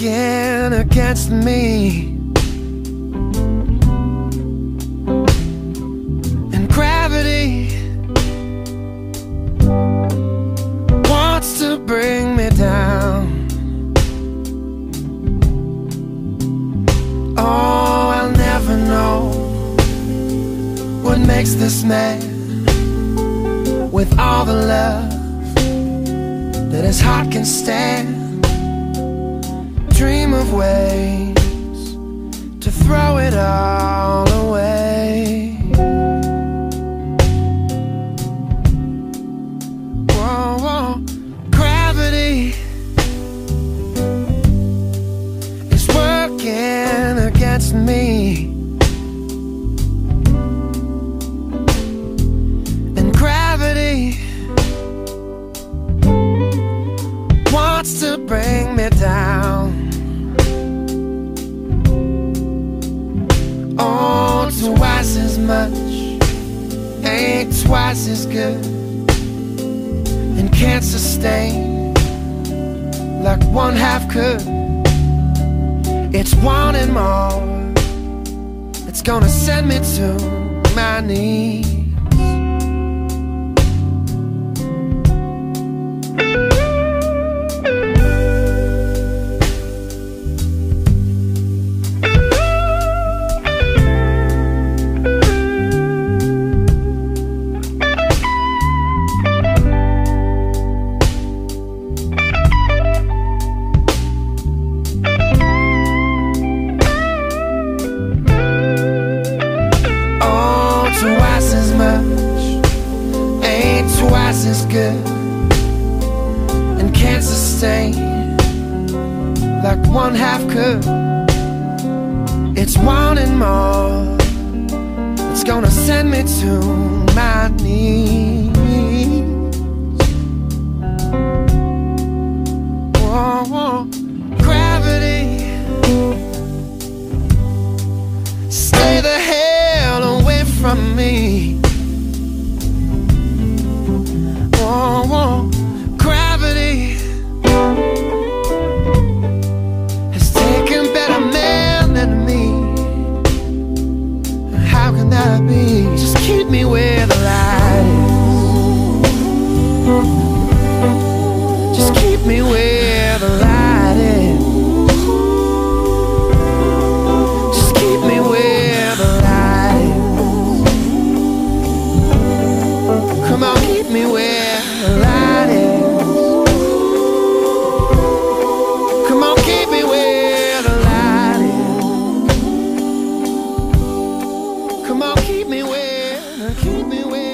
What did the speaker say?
against me. And gravity wants to bring me down. Oh, I'll never know what makes this man with all the love that his heart can stand. Dream of ways to throw it all away. Whoa, whoa. Gravity is working against me. And gravity wants to bring me down. Much ain't twice as good and can't sustain like one half could. It's wanting more. It's gonna send me to my knees. Twice as much ain't twice as good and can't sustain like one half could. It's wanting more. It's gonna send me to my knees. Me. me when